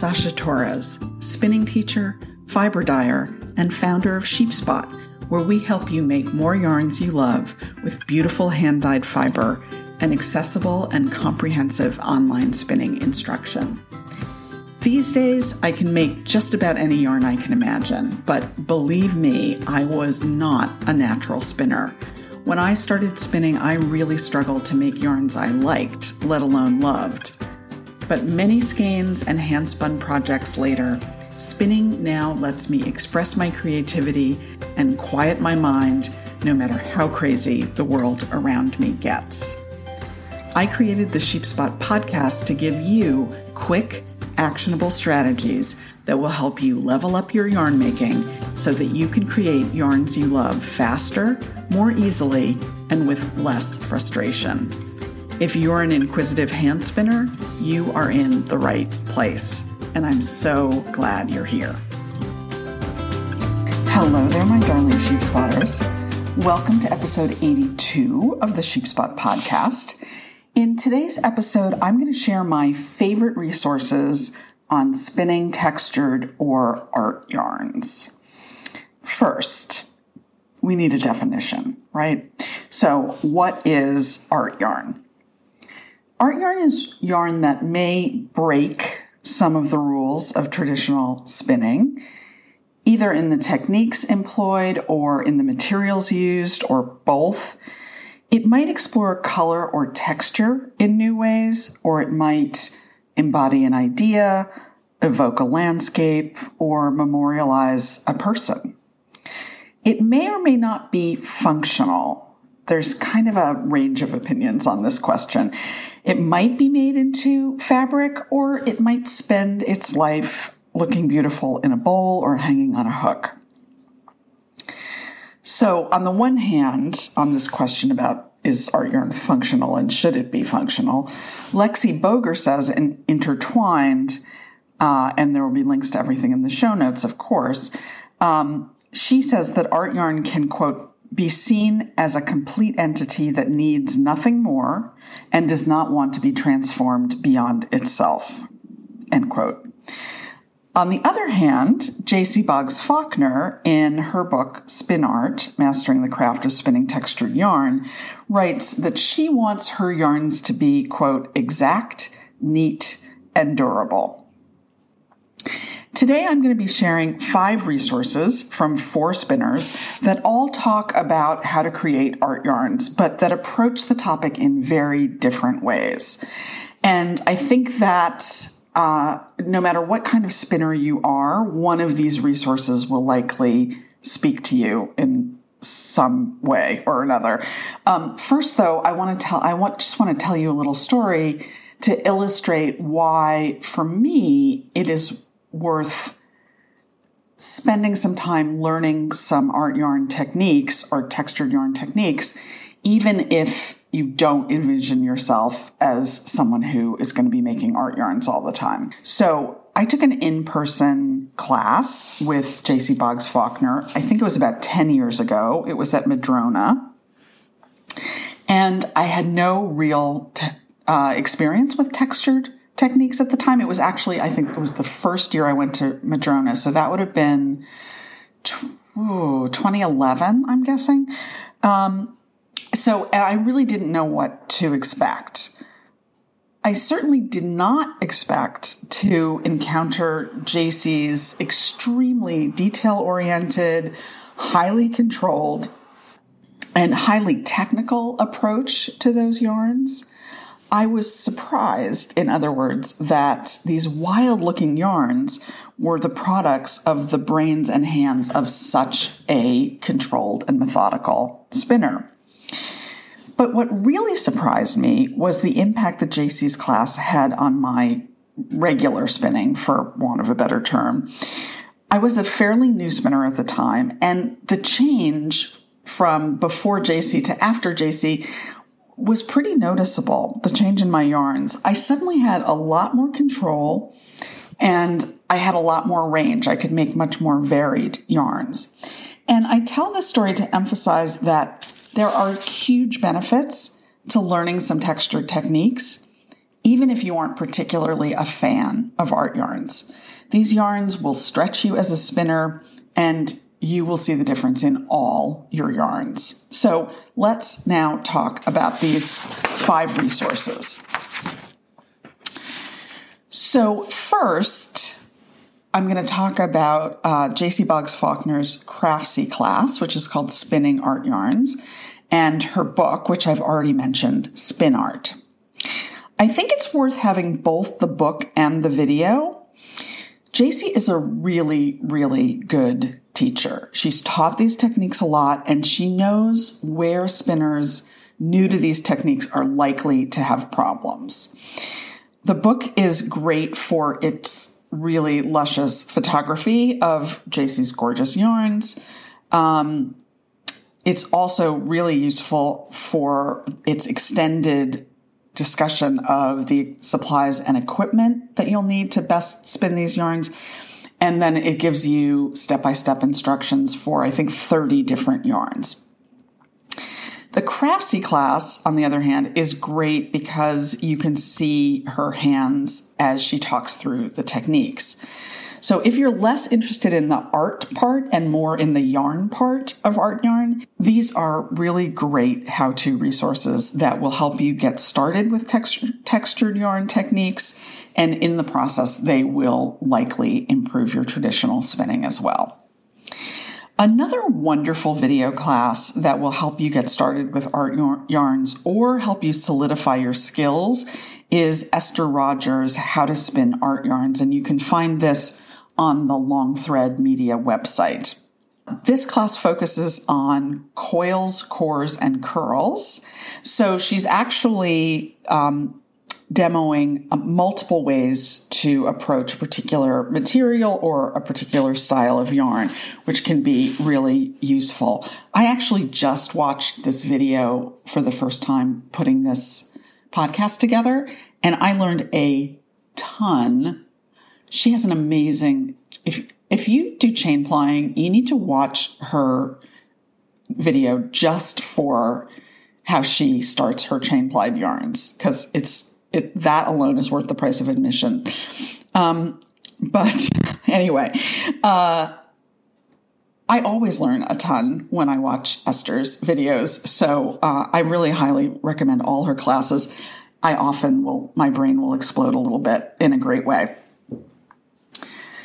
Sasha Torres, spinning teacher, fiber dyer, and founder of Sheepspot, where we help you make more yarns you love with beautiful hand dyed fiber and accessible and comprehensive online spinning instruction. These days, I can make just about any yarn I can imagine, but believe me, I was not a natural spinner. When I started spinning, I really struggled to make yarns I liked, let alone loved. But many skeins and handspun projects later, spinning now lets me express my creativity and quiet my mind no matter how crazy the world around me gets. I created the Sheepspot podcast to give you quick, actionable strategies that will help you level up your yarn making so that you can create yarns you love faster, more easily, and with less frustration. If you're an inquisitive hand spinner, you are in the right place. And I'm so glad you're here. Hello there, my darling sheep spotters. Welcome to episode 82 of the Sheepspot podcast. In today's episode, I'm going to share my favorite resources on spinning textured or art yarns. First, we need a definition, right? So, what is art yarn? Art yarn is yarn that may break some of the rules of traditional spinning, either in the techniques employed or in the materials used or both. It might explore color or texture in new ways, or it might embody an idea, evoke a landscape, or memorialize a person. It may or may not be functional. There's kind of a range of opinions on this question. It might be made into fabric, or it might spend its life looking beautiful in a bowl or hanging on a hook. So, on the one hand, on this question about is art yarn functional and should it be functional, Lexi Boeger says in Intertwined, uh, and there will be links to everything in the show notes, of course. Um, she says that art yarn can, quote, be seen as a complete entity that needs nothing more and does not want to be transformed beyond itself, end quote. On the other hand, Jacey Boggs Faulkner, in her book Spin Art Mastering the Craft of Spinning Textured Yarn, writes that she wants her yarns to be, quote, exact, neat, and durable. Today, I'm going to be sharing five resources from four spinners that all talk about how to create art yarns, but that approach the topic in very different ways. And I think that uh, no matter what kind of spinner you are, one of these resources will likely speak to you in some way or another. Um, first, though, I want to tell I want just want to tell you a little story to illustrate why, for me, it is worth spending some time learning some art yarn techniques or textured yarn techniques, even if you don't envision yourself as someone who is going to be making art yarns all the time. So I took an in-person class with Jacey Boggs Faulkner. I think it was about 10 years ago. It was at Madrona. And I had no real te- uh, experience with textured techniques at the time. It was actually, I think it was the first year I went to Madrona. So that would have been t- ooh, 2011, I'm guessing. Um, so I really didn't know what to expect. I certainly did not expect to encounter Jacey's extremely detail oriented, highly controlled, and highly technical approach to those yarns. I was surprised, in other words, that these wild looking yarns were the products of the brains and hands of such a controlled and methodical spinner. But what really surprised me was the impact that Jacey's class had on my regular spinning, for want of a better term. I was a fairly new spinner at the time, and the change from before Jacey to after Jacey was pretty noticeable, the change in my yarns. I suddenly had a lot more control and I had a lot more range. I could make much more varied yarns. And I tell this story to emphasize that there are huge benefits to learning some textured techniques, even if you aren't particularly a fan of art yarns. These yarns will stretch you as a spinner and you will see the difference in all your yarns. So let's now talk about these five resources. So, first, I'm going to talk about uh, Jacey Boggs Faulkner's Craftsy class, which is called Spinning Art Yarns, and her book, which I've already mentioned, Spin Art. I think it's worth having both the book and the video. Jacey is a really, really good teacher. She's taught these techniques a lot and she knows where spinners new to these techniques are likely to have problems. The book is great for its really luscious photography of Jacey's gorgeous yarns. Um, it's also really useful for its extended discussion of the supplies and equipment that you'll need to best spin these yarns. And then it gives you step by step instructions for, I think, 30 different yarns. The Craftsy class, on the other hand, is great because you can see her hands as she talks through the techniques. So if you're less interested in the art part and more in the yarn part of Art Yarn, these are really great how-to resources that will help you get started with textured yarn techniques. And in the process, they will likely improve your traditional spinning as well. Another wonderful video class that will help you get started with art yarns or help you solidify your skills is Esther Rodgers' How to Spin Art Yarns. And you can find this on the Long Thread Media website. This class focuses on coils, cores, and curls. So she's actually um, demoing uh, multiple ways to approach a particular material or a particular style of yarn, which can be really useful. I actually just watched this video for the first time putting this podcast together, and I learned a ton. She has an amazing, if, if you do chain plying, you need to watch her video just for how she starts her chain plied yarns because it's it, that alone is worth the price of admission. Um, but anyway, uh, I always learn a ton when I watch Esther's videos. So uh, I really highly recommend all her classes. I often will, my brain will explode a little bit in a great way.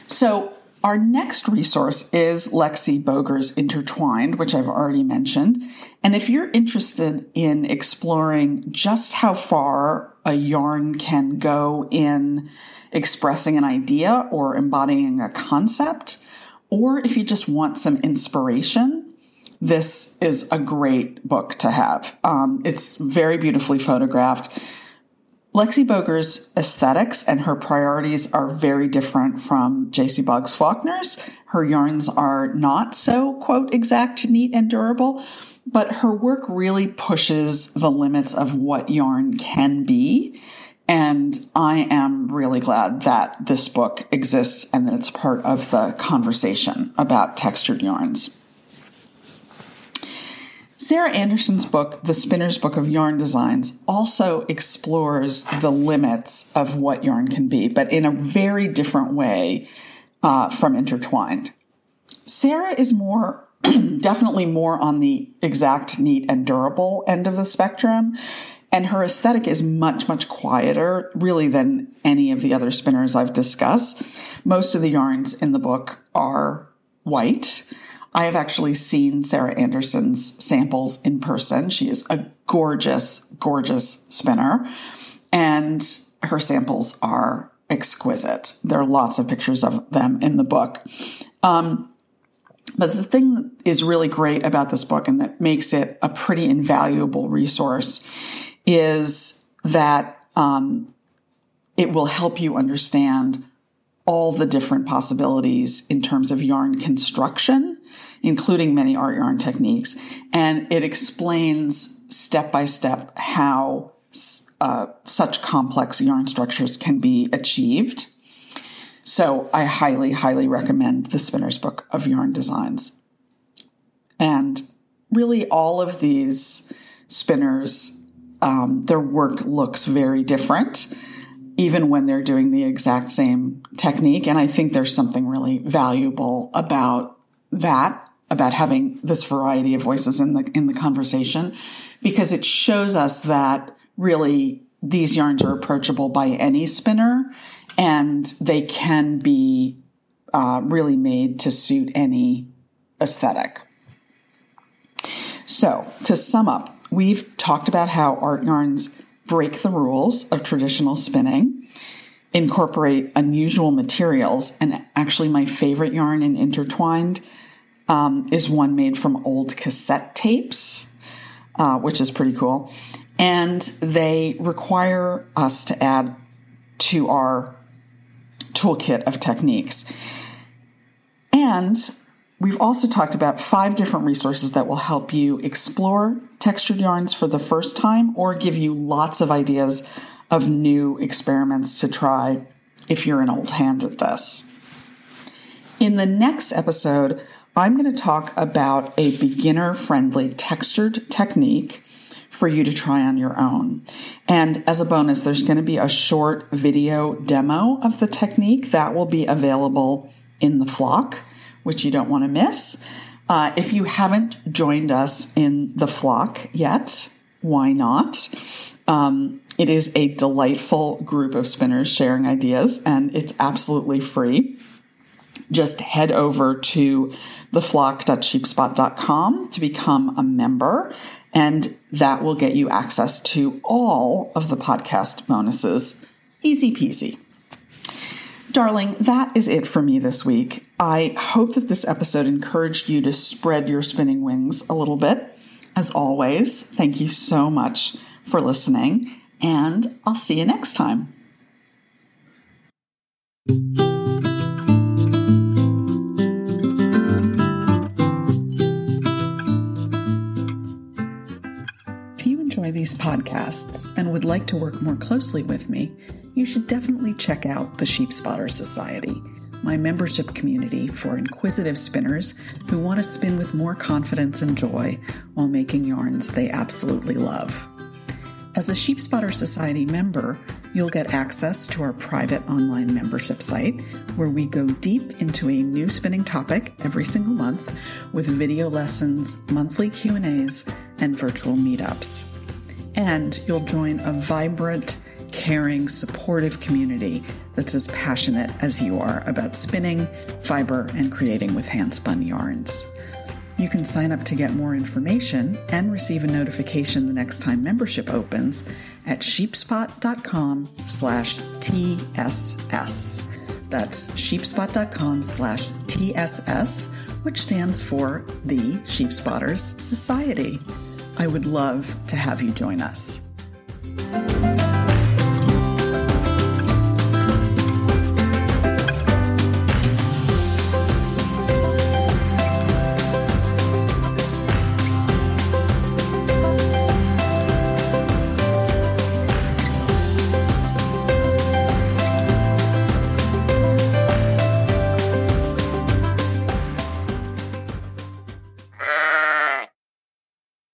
So our next resource is Lexi Boeger's Intertwined, which I've already mentioned. And if you're interested in exploring just how far a yarn can go in expressing an idea or embodying a concept, or if you just want some inspiration, this is a great book to have. Um, it's very beautifully photographed. Lexi Boeger's aesthetics and her priorities are very different from Jacey Boggs Faulkner's. Her yarns are not so, quote, exact, neat, and durable, but her work really pushes the limits of what yarn can be. And I am really glad that this book exists and that it's part of the conversation about textured yarns. Sarah Anderson's book, The Spinner's Book of Yarn Designs, also explores the limits of what yarn can be, but in a very different way uh, from Intertwined. Sarah is more, definitely more on the exact, neat, and durable end of the spectrum. And her aesthetic is much, much quieter, really, than any of the other spinners I've discussed. Most of the yarns in the book are white. I have actually seen Sarah Anderson's samples in person. She is a gorgeous, gorgeous spinner, and her samples are exquisite. There are lots of pictures of them in the book. Um, but the thing that is really great about this book and that makes it a pretty invaluable resource is that um, it will help you understand all the different possibilities in terms of yarn construction including many art yarn techniques. And it explains step by step how uh, such complex yarn structures can be achieved. So I highly, highly recommend the Spinner's Book of Yarn Designs. And really, all of these spinners, um, their work looks very different. even when they're doing the exact same technique. And I think there's something really valuable about that, about having this variety of voices in the, in the conversation, because it shows us that really these yarns are approachable by any spinner and they can be uh, really made to suit any aesthetic. So, to sum up, we've talked about how art yarns break the rules of traditional spinning, incorporate unusual materials, and actually, my favorite yarn in Intertwined um, is one made from old cassette tapes, uh, which is pretty cool. And they require us to add to our toolkit of techniques. And we've also talked about five different resources that will help you explore textured yarns for the first time or give you lots of ideas of new experiments to try if you're an old hand at this. In the next episode, I'm going to talk about a beginner friendly textured technique for you to try on your own. And as a bonus, there's going to be a short video demo of the technique that will be available in the flock, which you don't want to miss. Uh, if you haven't joined us in the flock yet, why not? Um, it is a delightful group of spinners sharing ideas, and it's absolutely free. Just head over to theflock.sheepspot.com to become a member and that will get you access to all of the podcast bonuses. Easy peasy. Darling, that is it for me this week. I hope that this episode encouraged you to spread your spinning wings a little bit. As always, thank you so much for listening, and I'll see you next time. These podcasts and would like to work more closely with me, you should definitely check out the Sheep Spotter Society, my membership community for inquisitive spinners who want to spin with more confidence and joy while making yarns they absolutely love. As a Sheep Spotter Society member, you'll get access to our private online membership site where we go deep into a new spinning topic every single month with video lessons, monthly Q&As, and virtual meetups and you'll join a vibrant, caring, supportive community that's as passionate as you are about spinning, fiber, and creating with handspun yarns. You can sign up to get more information and receive a notification the next time membership opens at sheepspot.com slash TSS. That's sheepspot.com slash TSS, which stands for the Sheepspotters Society. I would love to have you join us.